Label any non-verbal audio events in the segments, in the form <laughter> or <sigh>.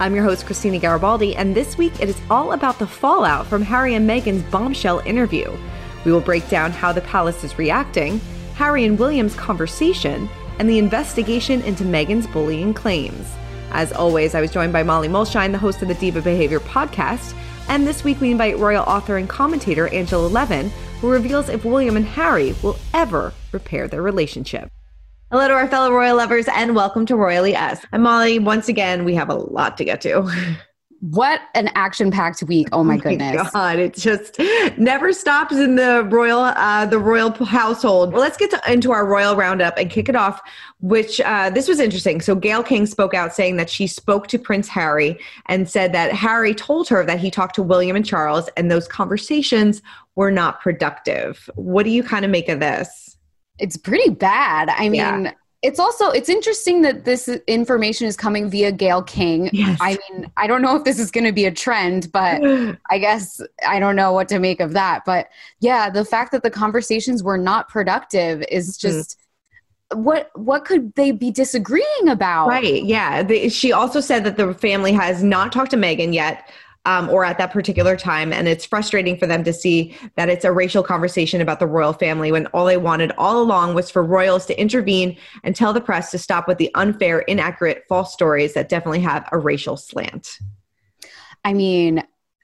I'm your host, Christina Garibaldi, and this week it is all about the fallout from Harry and Meghan's bombshell interview. We will break down how the palace is reacting, Harry and William's conversation, and the investigation into Meghan's bullying claims. As always, I was joined by Molly Mulshine, the host of the Diva Behavior podcast, and this week we invite royal author and commentator Angela Levin, who reveals if William and Harry will ever repair their relationship. Hello to our fellow royal lovers and welcome to Royally Us. I'm Molly. Once again, we have a lot to get to. <laughs> What an action-packed week! Oh my goodness! <laughs> Oh my God, it just never stops in the royal, uh, the royal household. Well, let's get to, into our royal roundup and kick it off. Which uh, this was interesting. So Gayle King spoke out saying that she spoke to Prince Harry and said that Harry told her that he talked to William and Charles, and those conversations were not productive. What do you kind of make of this? It's pretty bad. I mean, Yeah. it's also it's interesting that this information is coming via Gayle King. Yes. I mean, I don't know if this is going to be a trend, but <gasps> I guess I don't know what to make of that. But yeah, the fact that the conversations were not productive is Mm-hmm. just what what could they be disagreeing about? Right. Yeah. The, she also said that the family has not talked to Meghan yet. Um, or at that particular time. And it's frustrating for them to see that it's a racial conversation about the royal family when all they wanted all along was for royals to intervene and tell the press to stop with the unfair, inaccurate, false stories that definitely have a racial slant. I mean,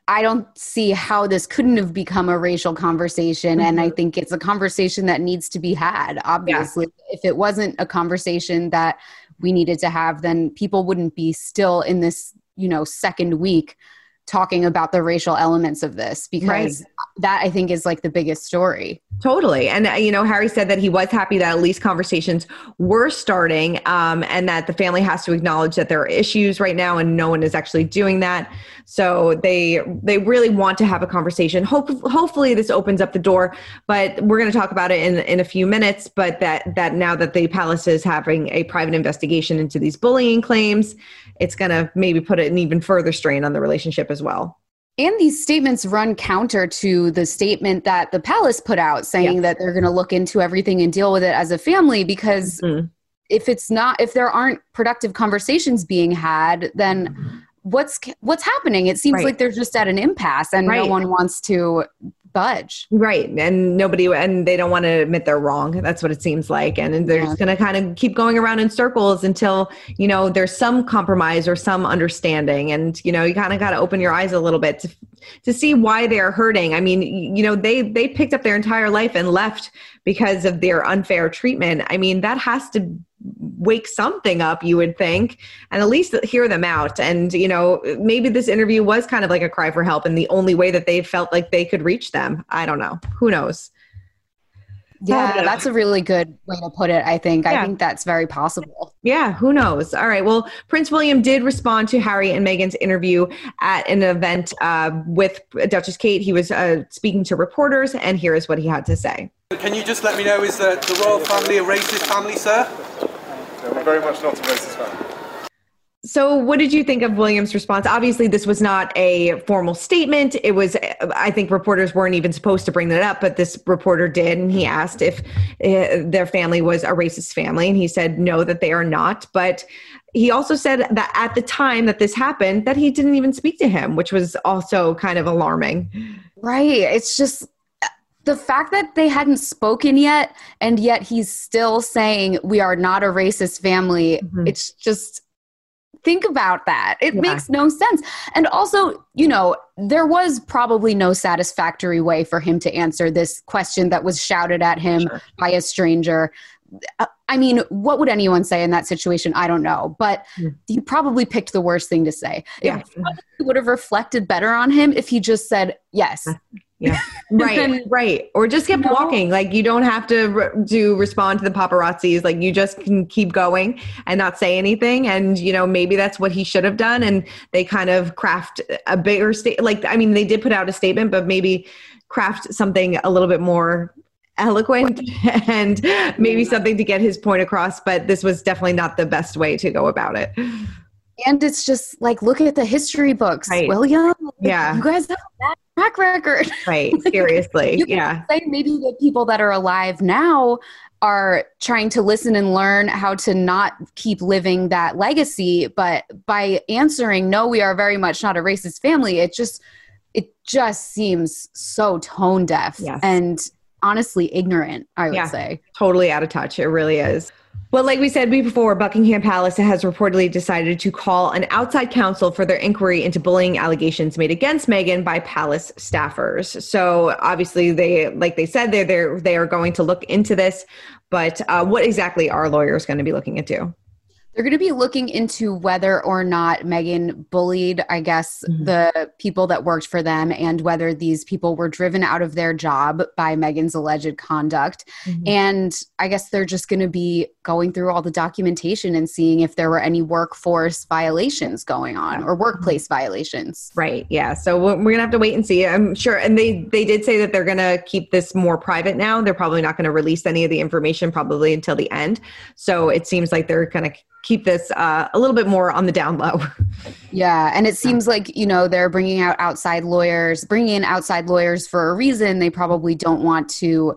I don't see how this couldn't have become a racial conversation. And Mm-hmm. I think it's a conversation that needs to be had. Obviously, if it wasn't a conversation that we needed to have, then people wouldn't be still in this, you know, second week talking about the racial elements of this because that I think is like the biggest story. Totally. And, uh, you know, Harry said that he was happy that at least conversations were starting um, and that the family has to acknowledge that there are issues right now and no one is actually doing that. So they they really want to have a conversation. Hope, hopefully this opens up the door, but we're going to talk about it in, in a few minutes. But that, that now that the palace is having a private investigation into these bullying claims, it's going to maybe put an even further strain on the relationship as well. And these statements run counter to the statement that the palace put out saying Yeah. that they're going to look into everything and deal with it as a family because Mhm. if it's not if there aren't productive conversations being had then what's what's happening it seems Right. like they're just at an impasse and Right. no one wants to budge Right. And nobody, and they don't want to admit they're wrong. That's what it seems like. And they're Yeah. just going to kind of keep going around in circles until, you know, there's some compromise or some understanding. And, you know, you kind of got to open your eyes a little bit to, to see why they're hurting. I mean, you know, they, they picked up their entire life and left because of their unfair treatment. I mean, that has to wake something up, you would think, and at least hear them out. And, you know, maybe this interview was kind of like a cry for help and the only way that they felt like they could reach them. I don't know. Who knows? Yeah yeah. that's a really good way to put it i think Yeah. i think that's very possible Yeah, who knows? All right. Well, Prince William did respond to Harry and Meghan's interview at an event uh, with Duchess Kate. He was uh, speaking to reporters, and here is what he had to say. Can you just let me know, is the, the royal family a racist family, sir? No, we're very much not a racist family. So, what did you think of Williams' response? Obviously, this was not a formal statement. It was, I think, reporters weren't even supposed to bring that up, but this reporter did, and he asked if uh, their family was a racist family, and he said no, that they are not. But he also said that at the time that this happened, that he didn't even speak to him, which was also kind of alarming. Right. It's just the fact that they hadn't spoken yet, and yet he's still saying we are not a racist family. Mm-hmm. It's just think about that. It yeah. makes no sense. And also, you know, there was probably no satisfactory way for him to answer this question that was shouted at him sure. by a stranger. I mean, what would anyone say in that situation? I don't know, but mm. he probably picked the worst thing to say. Yeah. It would have reflected better on him if he just said yes. Yeah. <laughs> Right. then, right. Or just kept walking. Like you don't have to re- do respond to the paparazzis. Like you just can keep going and not say anything. And you know maybe that's what he should have done. And they kind of craft a bigger state. Like I mean, they did put out a statement, but maybe craft something a little bit more eloquent <laughs> and maybe something to get his point across. But this was definitely not the best way to go about it. And it's just like look at the history books, right. William. Yeah, you guys have that track record. <laughs> Right. Seriously. yeah. Say maybe the people that are alive now are trying to listen and learn how to not keep living that legacy, but by answering no, we are very much not a racist family, it just it just seems so tone deaf yes. and honestly ignorant, I would yeah, say. Totally out of touch. It really is. Well, like we said before, Buckingham Palace has reportedly decided to call an outside counsel for their inquiry into bullying allegations made against Meghan by palace staffers. So obviously, they, like they said, they're, they're they are going to look into this. But uh, what exactly are lawyers going to be looking into? They're going to be looking into whether or not Meghan bullied, I guess, mm-hmm. the people that worked for them and whether these people were driven out of their job by Meghan's alleged conduct. Mm-hmm. And I guess they're just going to be going through all the documentation and seeing if there were any workforce violations going on or workplace violations. Right. Yeah. So we're going to have to wait and see. I'm sure. And they, they did say that they're going to keep this more private now. They're probably not going to release any of the information probably until the end. So it seems like they're going to keep this uh, a little bit more on the down low. <laughs> Yeah, and it seems like you know they're bringing out outside lawyers, bringing in outside lawyers for a reason. They probably don't want to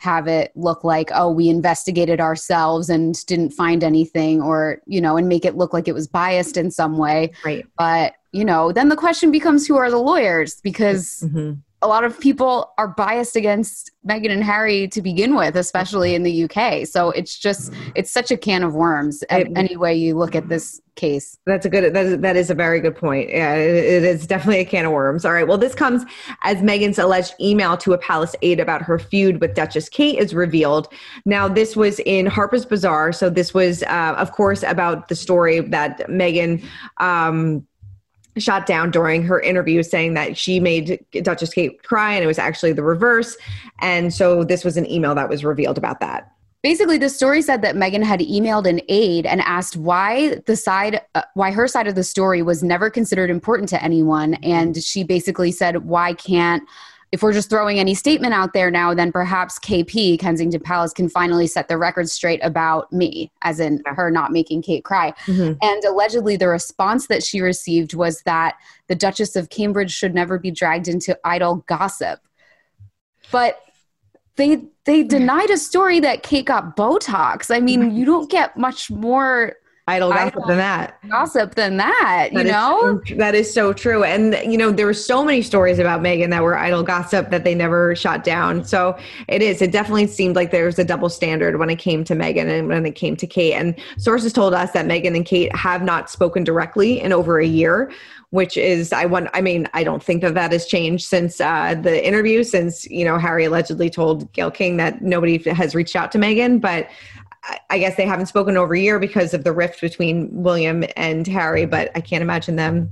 have it look like oh we investigated ourselves and didn't find anything or you know and make it look like it was biased in some way. Right. But you know then the question becomes who are the lawyers? Because mm-hmm a lot of people are biased against Meghan and Harry to begin with, especially in the UK. So it's just it's such a can of worms any way you look at this case. That's a good that is, that is a very good point. Yeah, it, it is definitely a can of worms. All right. Well, this comes as Meghan's alleged email to a palace aide about her feud with Duchess Kate is revealed. Now, this was in Harper's Bazaar. So this was, uh, of course, about the story that Meghan. Um, shot down during her interview saying that she made Duchess Kate cry and it was actually the reverse. And so this was an email that was revealed about that. Basically, the story said that Meghan had emailed an aide and asked why the side, uh, why her side of the story was never considered important to anyone. And she basically said, why can't if we're just throwing any statement out there now, then perhaps KP, Kensington Palace, can finally set the record straight about me, as in her not making Kate cry. Mm-hmm. And allegedly, the response that she received was that the Duchess of Cambridge should never be dragged into idle gossip. But they they denied a story that Kate got Botox. I mean, you don't get much more idle gossip than that. Gossip than that, you know? So, that is so true. And, you know, there were so many stories about Meghan that were idle gossip that they never shot down. So it is. It definitely seemed like there was a double standard when it came to Meghan and when it came to Kate. And sources told us that Meghan and Kate have not spoken directly in over a year which is I want I mean I don't think that that has changed since uh, the interview since you know Harry allegedly told gayle King that nobody has reached out to meghan but I guess they haven't spoken over a year because of the rift between William and Harry, mm-hmm. but I can't imagine them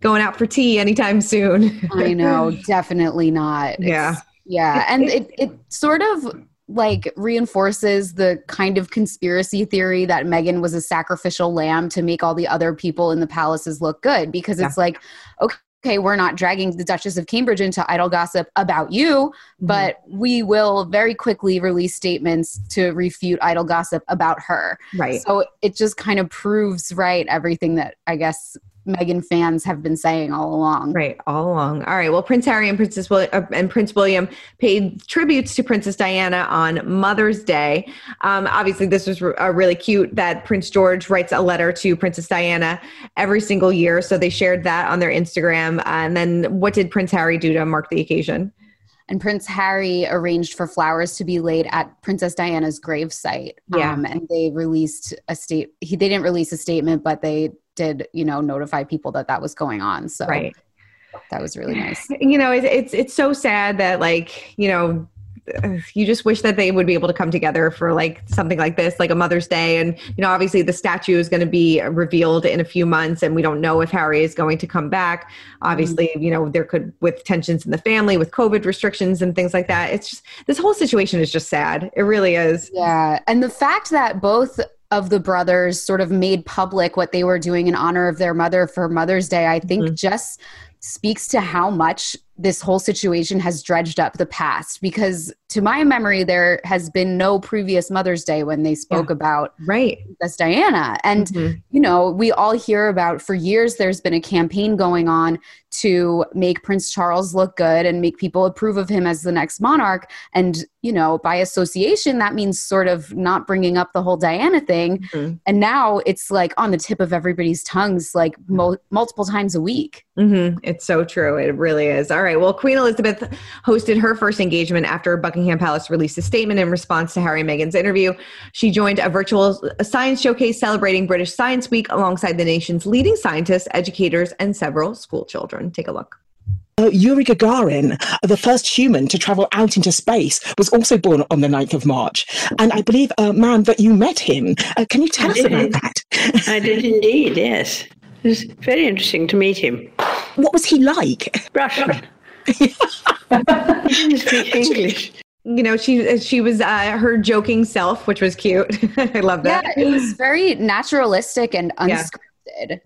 going out for tea anytime soon. I know, <laughs> definitely not. Yeah. It's, yeah. And it, it sort of like reinforces the kind of conspiracy theory that Meghan was a sacrificial lamb to make all the other people in the palaces look good because it's yeah. like, okay, okay, we're not dragging the Duchess of Cambridge into idle gossip about you, mm-hmm. but we will very quickly release statements to refute idle gossip about her. Right. So it just kind of proves right everything that I guess Meghan fans have been saying all along. Right, all along. All right. Well, Prince Harry and Princess uh, and Prince William paid tributes to Princess Diana on Mother's Day. Um, obviously, this was re- uh, really cute that Prince George writes a letter to Princess Diana every single year. So they shared that on their Instagram. and then, what did Prince Harry do to mark the occasion? and Prince Harry arranged for flowers to be laid at Princess Diana's gravesite. Yeah. Um, and they released a state. He they didn't release a statement, but they did, you know, notify people that that was going on. So right. that was really nice. You know, it, it's it's so sad that like you know you just wish that they would be able to come together for like something like this, like a Mother's Day. And, you know, obviously the statue is going to be revealed in a few months and we don't know if Harry is going to come back. Obviously, mm-hmm. you know, there could, with tensions in the family, with COVID restrictions and things like that. It's just, this whole situation is just sad. It really is. Yeah. And the fact that both of the brothers sort of made public what they were doing in honor of their mother for Mother's Day, I think mm-hmm. just speaks to how much this whole situation has dredged up the past because to my memory there has been no previous mother's day when they spoke yeah. about right that's diana and mm-hmm. you know we all hear about for years there's been a campaign going on to make prince charles look good and make people approve of him as the next monarch and you know by association that means sort of not bringing up the whole diana thing mm-hmm. and now it's like on the tip of everybody's tongues like mo- multiple times a week mm-hmm. it's so true it really is all right right. Well, Queen Elizabeth hosted her first engagement after Buckingham Palace released a statement in response to Harry and Meghan's interview. She joined a virtual science showcase celebrating British Science Week alongside the nation's leading scientists, educators, and several school children. Take a look. Uh, Yuri Gagarin, the first human to travel out into space, was also born on the 9th of March. And I believe, uh, ma'am, that you met him. Uh, can you tell I us did. about that? I did indeed, yes. It was very interesting to meet him. What was he like? Russian. <laughs> he didn't speak <laughs> English. You know, she she was uh, her joking self, which was cute. <laughs> I love that. Yeah, it was very naturalistic and unscripted. Yeah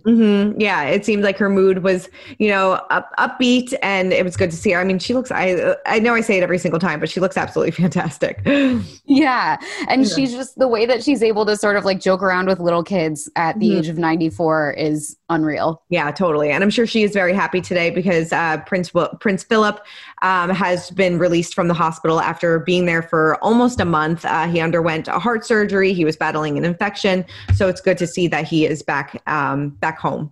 Mm-hmm. Yeah, it seemed like her mood was, you know, up, upbeat, and it was good to see her. I mean, she looks. I I know I say it every single time, but she looks absolutely <laughs> fantastic. Yeah, and yeah. she's just the way that she's able to sort of like joke around with little kids at the mm-hmm. age of ninety four is unreal. Yeah, totally. And I'm sure she is very happy today because uh, Prince Prince Philip um, has been released from the hospital after being there for almost a month. Uh, he underwent a heart surgery. He was battling an infection, so it's good to see that he is back um, back home.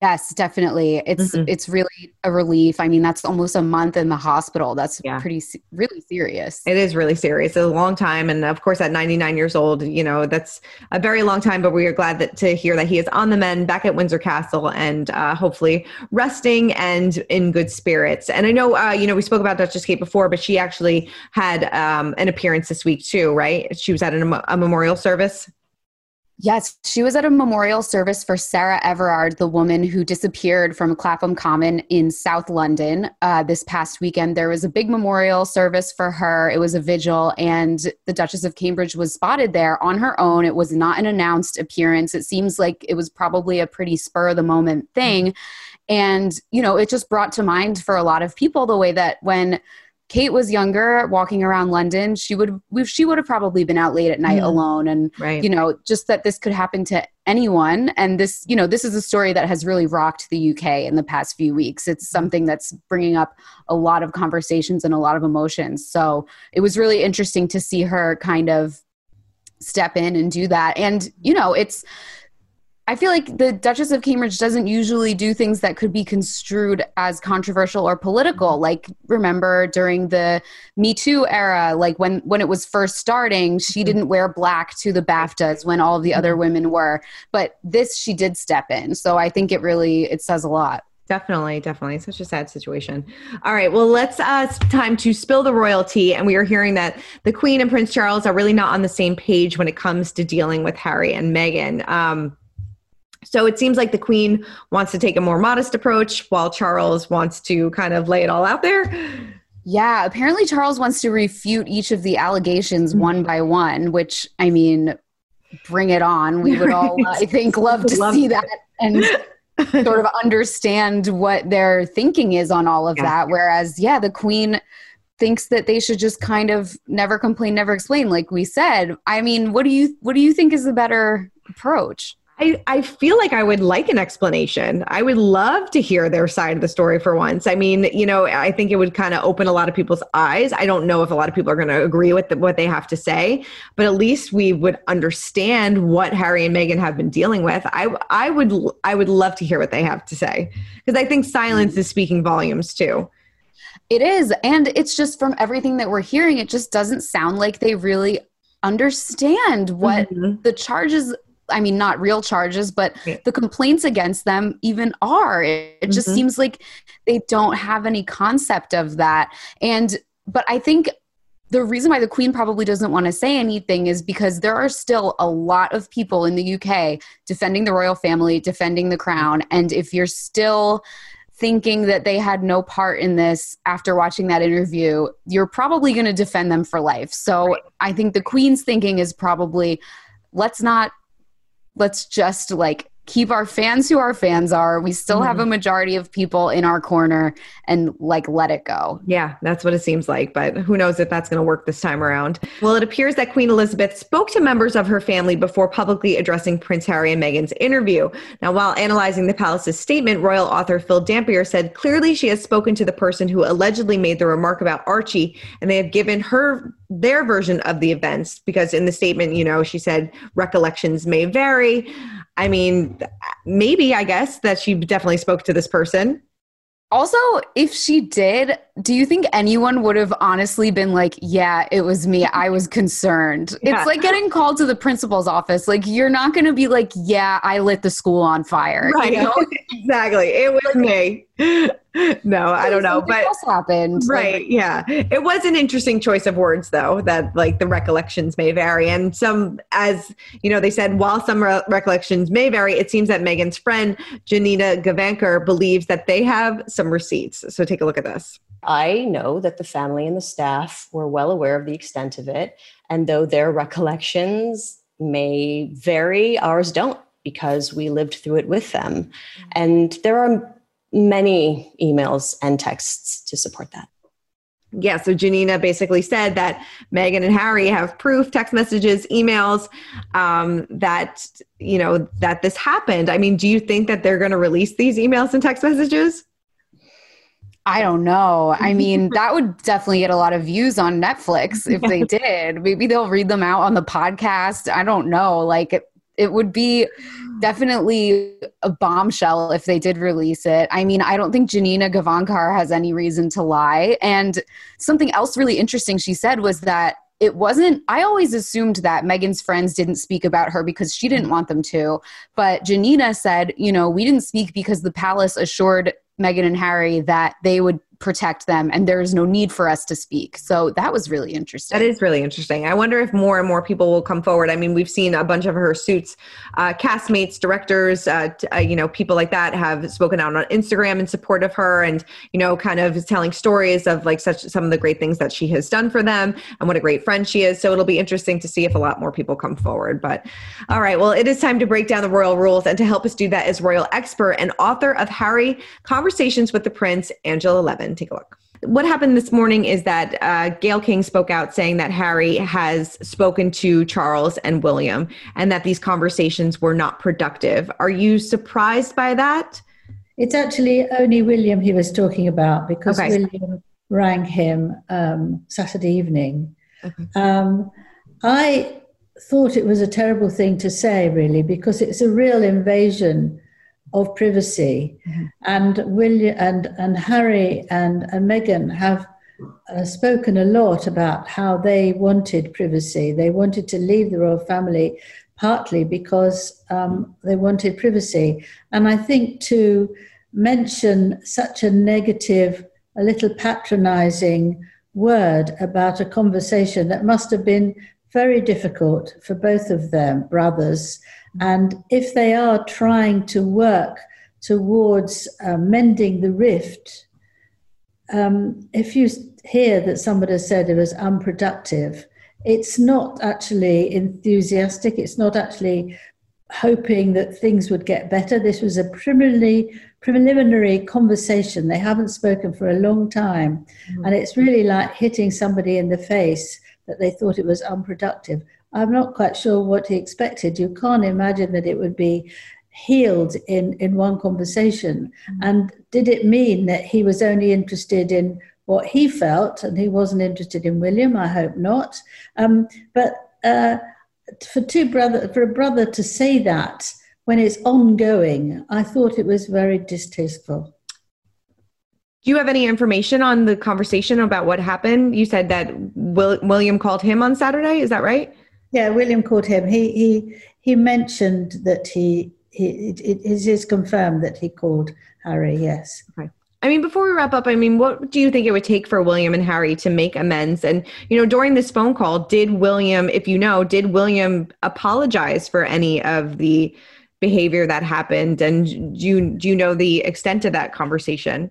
Yes, definitely. It's mm-hmm. it's really a relief. I mean, that's almost a month in the hospital. That's yeah. pretty really serious. It is really serious. It's a long time, and of course, at 99 years old, you know that's a very long time. But we are glad that to hear that he is on the mend, back at Windsor Castle, and uh, hopefully resting and in good spirits. And I know, uh, you know, we spoke about Duchess Kate before, but she actually had um, an appearance this week too, right? She was at a, a memorial service. Yes, she was at a memorial service for Sarah Everard, the woman who disappeared from Clapham Common in South London uh, this past weekend. There was a big memorial service for her. It was a vigil, and the Duchess of Cambridge was spotted there on her own. It was not an announced appearance. It seems like it was probably a pretty spur of the moment thing. And, you know, it just brought to mind for a lot of people the way that when Kate was younger, walking around London, she would she would have probably been out late at night mm. alone, and right. you know, just that this could happen to anyone. And this, you know, this is a story that has really rocked the UK in the past few weeks. It's something that's bringing up a lot of conversations and a lot of emotions. So it was really interesting to see her kind of step in and do that. And you know, it's I feel like the Duchess of Cambridge doesn't usually do things that could be construed as controversial or political. Mm-hmm. Like remember during the Me Too era, like when when it was first starting, she mm-hmm. didn't wear black to the BAFTAs when all of the other mm-hmm. women were. But this she did step in. So I think it really it says a lot. Definitely, definitely. Such a sad situation. All right. Well, let's uh time to spill the royalty. And we are hearing that the Queen and Prince Charles are really not on the same page when it comes to dealing with Harry and Meghan. Um so it seems like the queen wants to take a more modest approach while Charles wants to kind of lay it all out there. Yeah, apparently Charles wants to refute each of the allegations mm-hmm. one by one, which I mean, bring it on. We would all, <laughs> I think, love to love see that. And <laughs> sort of understand what their thinking is on all of yeah. that. Whereas, yeah, the queen thinks that they should just kind of never complain, never explain, like we said. I mean, what do you what do you think is the better approach? I, I feel like I would like an explanation. I would love to hear their side of the story for once. I mean, you know, I think it would kind of open a lot of people's eyes. I don't know if a lot of people are going to agree with the, what they have to say, but at least we would understand what Harry and Meghan have been dealing with. I, I would I would love to hear what they have to say because I think silence is speaking volumes too. It is, and it's just from everything that we're hearing, it just doesn't sound like they really understand what mm-hmm. the charges I mean, not real charges, but yeah. the complaints against them even are. It, it just mm-hmm. seems like they don't have any concept of that. And, but I think the reason why the Queen probably doesn't want to say anything is because there are still a lot of people in the UK defending the royal family, defending the crown. And if you're still thinking that they had no part in this after watching that interview, you're probably going to defend them for life. So right. I think the Queen's thinking is probably let's not let's just like keep our fans who our fans are. We still mm-hmm. have a mm-hmm. majority of people in our corner and like let it go. Yeah, that's what it seems like. But who knows if that's going to work this time around. Well, it appears that Queen Elizabeth spoke to members of her family before publicly addressing Prince Harry and Meghan's interview. Now, while analyzing the palace's statement, royal author Phil Dampier said clearly she has spoken to the person who allegedly made the remark about Archie, and they have given her their version of the events because in the statement, you know, she said recollections may vary. I mean, maybe I guess that she definitely spoke to this person. Also, if she did, do you think anyone would have honestly been like, yeah, it was me. <laughs> I was concerned. Yeah. It's like getting called to the principal's office. Like, you're not going to be like, yeah, I lit the school on fire. Right. You know? <laughs> exactly. It was me. <laughs> no, I don't know, but else happened. Right? Like, yeah, it was an interesting choice of words, though. That like the recollections may vary, and some, as you know, they said while some re- recollections may vary, it seems that Meghan's friend Janina Gavankar believes that they have some receipts. So take a look at this. I know that the family and the staff were well aware of the extent of it, and though their recollections may vary, ours don't because we lived through it with them. Mm-hmm. And there are many emails and texts to support that. Yeah, so Janina basically said that Meghan and Harry have proof, text messages, emails, um, that you know that this happened. I mean, do you think that they're going to release these emails and text messages? I don't know. I mean, <laughs> that would definitely get a lot of views on Netflix if they did. Maybe they'll read them out on the podcast. I don't know. Like it would be definitely a bombshell if they did release it. I mean, I don't think Janina Gavankar has any reason to lie. And something else really interesting she said was that it wasn't i always assumed that meghan's friends didn't speak about her because she didn't mm-hmm. want them to. But janina said you know we didn't speak because the palace assured meghan and harry that they would protect them and there is no need for us to speak. So that was really interesting. That is really interesting. I wonder if more and more people will come forward. I mean we've seen a bunch of her suits. Uh, castmates directors uh, t- uh, you know people like that have spoken out on instagram in support of her and you know kind of telling stories of like such some of the great things that she has done for them and what a great friend she is. So it'll be interesting to see if a lot more people come forward. But all right well it is time to break down the royal rules and to help us do that is royal expert and author of harry conversations with the prince angela levin Take a look. What happened this morning is that uh, Gayle King spoke out saying that Harry has spoken to Charles and William and that these conversations were not productive. Are you surprised by that? It's actually only William he was talking about because okay. William rang him um, Saturday evening. Okay. Um, I thought it was a terrible thing to say, really, because it's a real invasion of privacy. Mm-hmm. And William and, and Harry and, and Meghan have uh, spoken a lot about how they wanted privacy. They wanted to leave the royal family partly because um, they wanted privacy. And I think to mention such a negative, a little patronizing word about a conversation that must have been very difficult for both of them, brothers, and if they are trying to work towards uh, mending the rift, um, if you hear that somebody said it was unproductive, it's not actually enthusiastic, it's not actually hoping that things would get better. This was a preliminary preliminary conversation. They haven't spoken for a long time, mm-hmm. and it's really like hitting somebody in the face that they thought it was unproductive. I'm not quite sure what he expected. You can't imagine that it would be healed in in one conversation. Mm-hmm. And did it mean that he was only interested in what he felt and he wasn't interested in William? I hope not. Um, but uh, for two brother for a brother to say that when it's ongoing, I thought it was very distasteful. Do you have any information on the conversation about what happened? You said that Will, William called him on Saturday. Is that right? Yeah, William called him. He he he mentioned that he he it, it is confirmed that he called Harry. Yes. Okay. I mean, before we wrap up, I mean, what do you think it would take for William and Harry to make amends? And, you know, during this phone call, did William, if you know, did William apologize for any of the behavior that happened? And do you, do you know the extent of that conversation?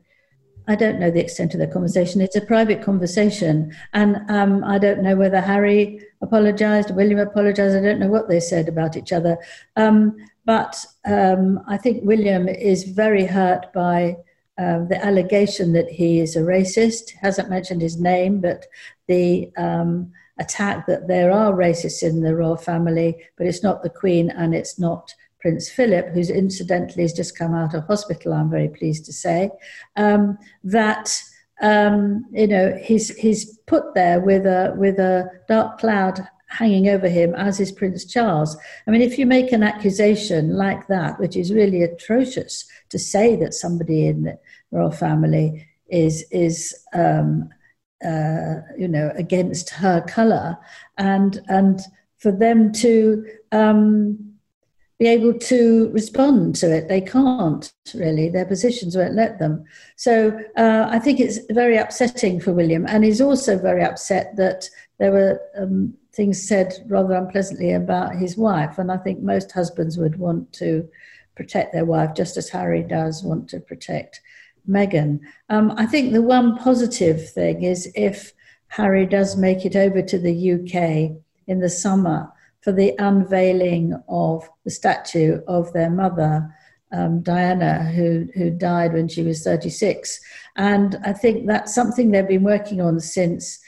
I don't know the extent of the conversation. It's a private conversation. And um, I don't know whether Harry apologized, William apologized. I don't know what they said about each other. Um, but um, I think William is very hurt by um, the allegation that he is a racist hasn't mentioned his name, but the um, attack that there are racists in the royal family, but it's not the Queen and it's not Prince Philip, who's incidentally has just come out of hospital. I'm very pleased to say um, that um, you know he's he's put there with a with a dark cloud hanging over him, as is Prince Charles. I mean, if you make an accusation like that, which is really atrocious to say that somebody in the royal family is is um, uh, you know against her colour, and and for them to um, be able to respond to it. They can't really. Their positions won't let them. So uh, I think it's very upsetting for William, and he's also very upset that there were um, things said rather unpleasantly about his wife. And I think most husbands would want to protect their wife, just as Harry does want to protect Meghan. Um, I think the one positive thing is if Harry does make it over to the UK in the summer for the unveiling of the statue of their mother. Um, Diana, who who died when she was 36, and I think that's something they've been working on since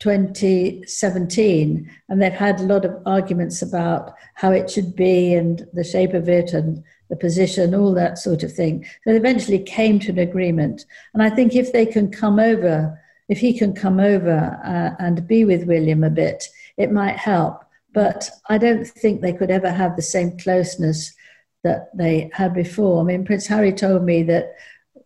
2017, and they've had a lot of arguments about how it should be and the shape of it and the position, all that sort of thing. So they eventually came to an agreement. And I think if they can come over, if he can come over uh, and be with William a bit, it might help. But I don't think they could ever have the same closeness that they had before. I mean, Prince Harry told me that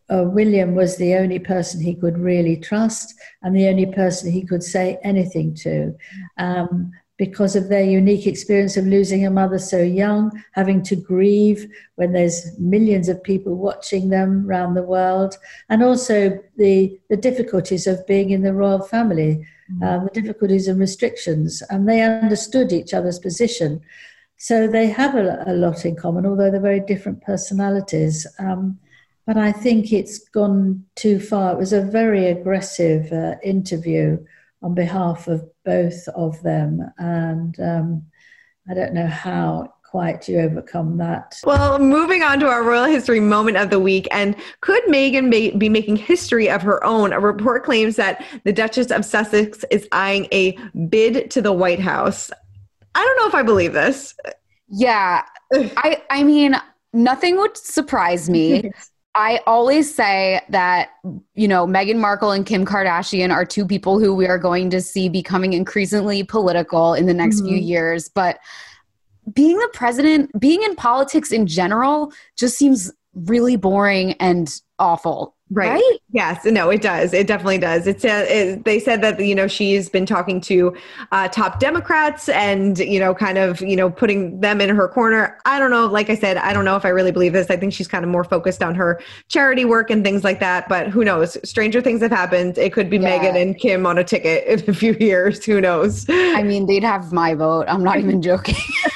uh, William was the only person he could really trust and the only person he could say anything to. Um, because of their unique experience of losing a mother so young, having to grieve when there's millions of people watching them around the world, and also the, the difficulties of being in the royal family, mm-hmm. um, the difficulties and restrictions. And they understood each other's position. So they have a, a lot in common, although they're very different personalities. Um, but I think it's gone too far. It was a very aggressive uh, interview on behalf of both of them, and um, I don't know how quite you overcome that. Well, moving on to our royal history moment of the week, and could Meghan be making history of her own? A report claims that the Duchess of Sussex is eyeing a bid to the White House. I don't know if I believe this. Yeah, I I mean nothing would surprise me. <laughs> I always say that, you know, Meghan Markle and Kim Kardashian are two people who we are going to see becoming increasingly political in the next mm-hmm. few years. But being the president, being in politics in general, just seems really boring and awful. Right. right. Yes. No, it does. It definitely does. It's a, it, they said that, you know, she's been talking to uh, top Democrats and, you know, kind of, you know, putting them in her corner. I don't know. Like I said, I don't know if I really believe this. I think she's kind of more focused on her charity work and things like that. But who knows? Stranger things have happened. It could be yeah. Meghan and Kim on a ticket in a few <laughs> years. Who knows? I mean, they'd have my vote. I'm not even joking. <laughs>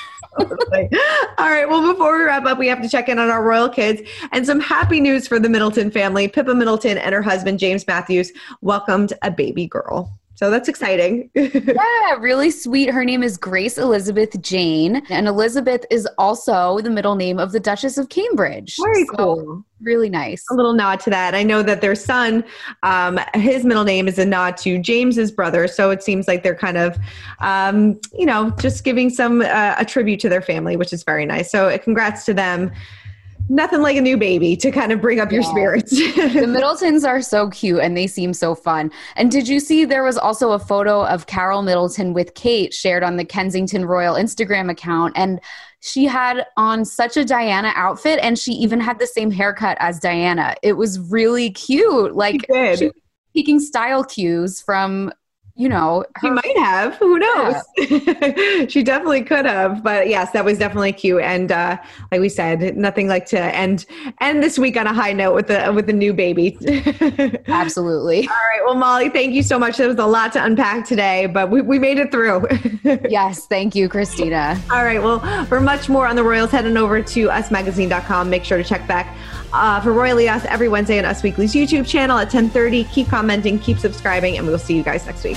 All right. Well, before we wrap up, we have to check in on our royal kids and some happy news for the Middleton family. Pippa Middleton and her husband, James Matthews, welcomed a baby girl. So that's exciting. <laughs> yeah, really sweet. Her name is Grace Elizabeth Jane, and Elizabeth is also the middle name of the Duchess of Cambridge. Very so, cool. Really nice. A little nod to that. I know that their son, um, his middle name is a nod to James's brother. So it seems like they're kind of, um, you know, just giving some uh, a tribute to their family, which is very nice. So uh, congrats to them nothing like a new baby to kind of bring up your spirits. <laughs> the Middletons are so cute and they seem so fun. And did you see there was also a photo of Carol Middleton with Kate shared on the Kensington Royal Instagram account and she had on such a Diana outfit and she even had the same haircut as Diana. It was really cute. Like she, she taking style cues from you know, her- she might have. Who knows? Yeah. <laughs> she definitely could have. But yes, that was definitely cute. And uh, like we said, nothing like to end end this week on a high note with the with the new baby. <laughs> Absolutely. All right. Well, Molly, thank you so much. There was a lot to unpack today, but we, we made it through. <laughs> yes, thank you, Christina. All right. Well, for much more on the Royals, head on over to usmagazine.com. Make sure to check back uh, for Royally Us every Wednesday on Us Weekly's YouTube channel at 1030. Keep commenting, keep subscribing, and we will see you guys next week.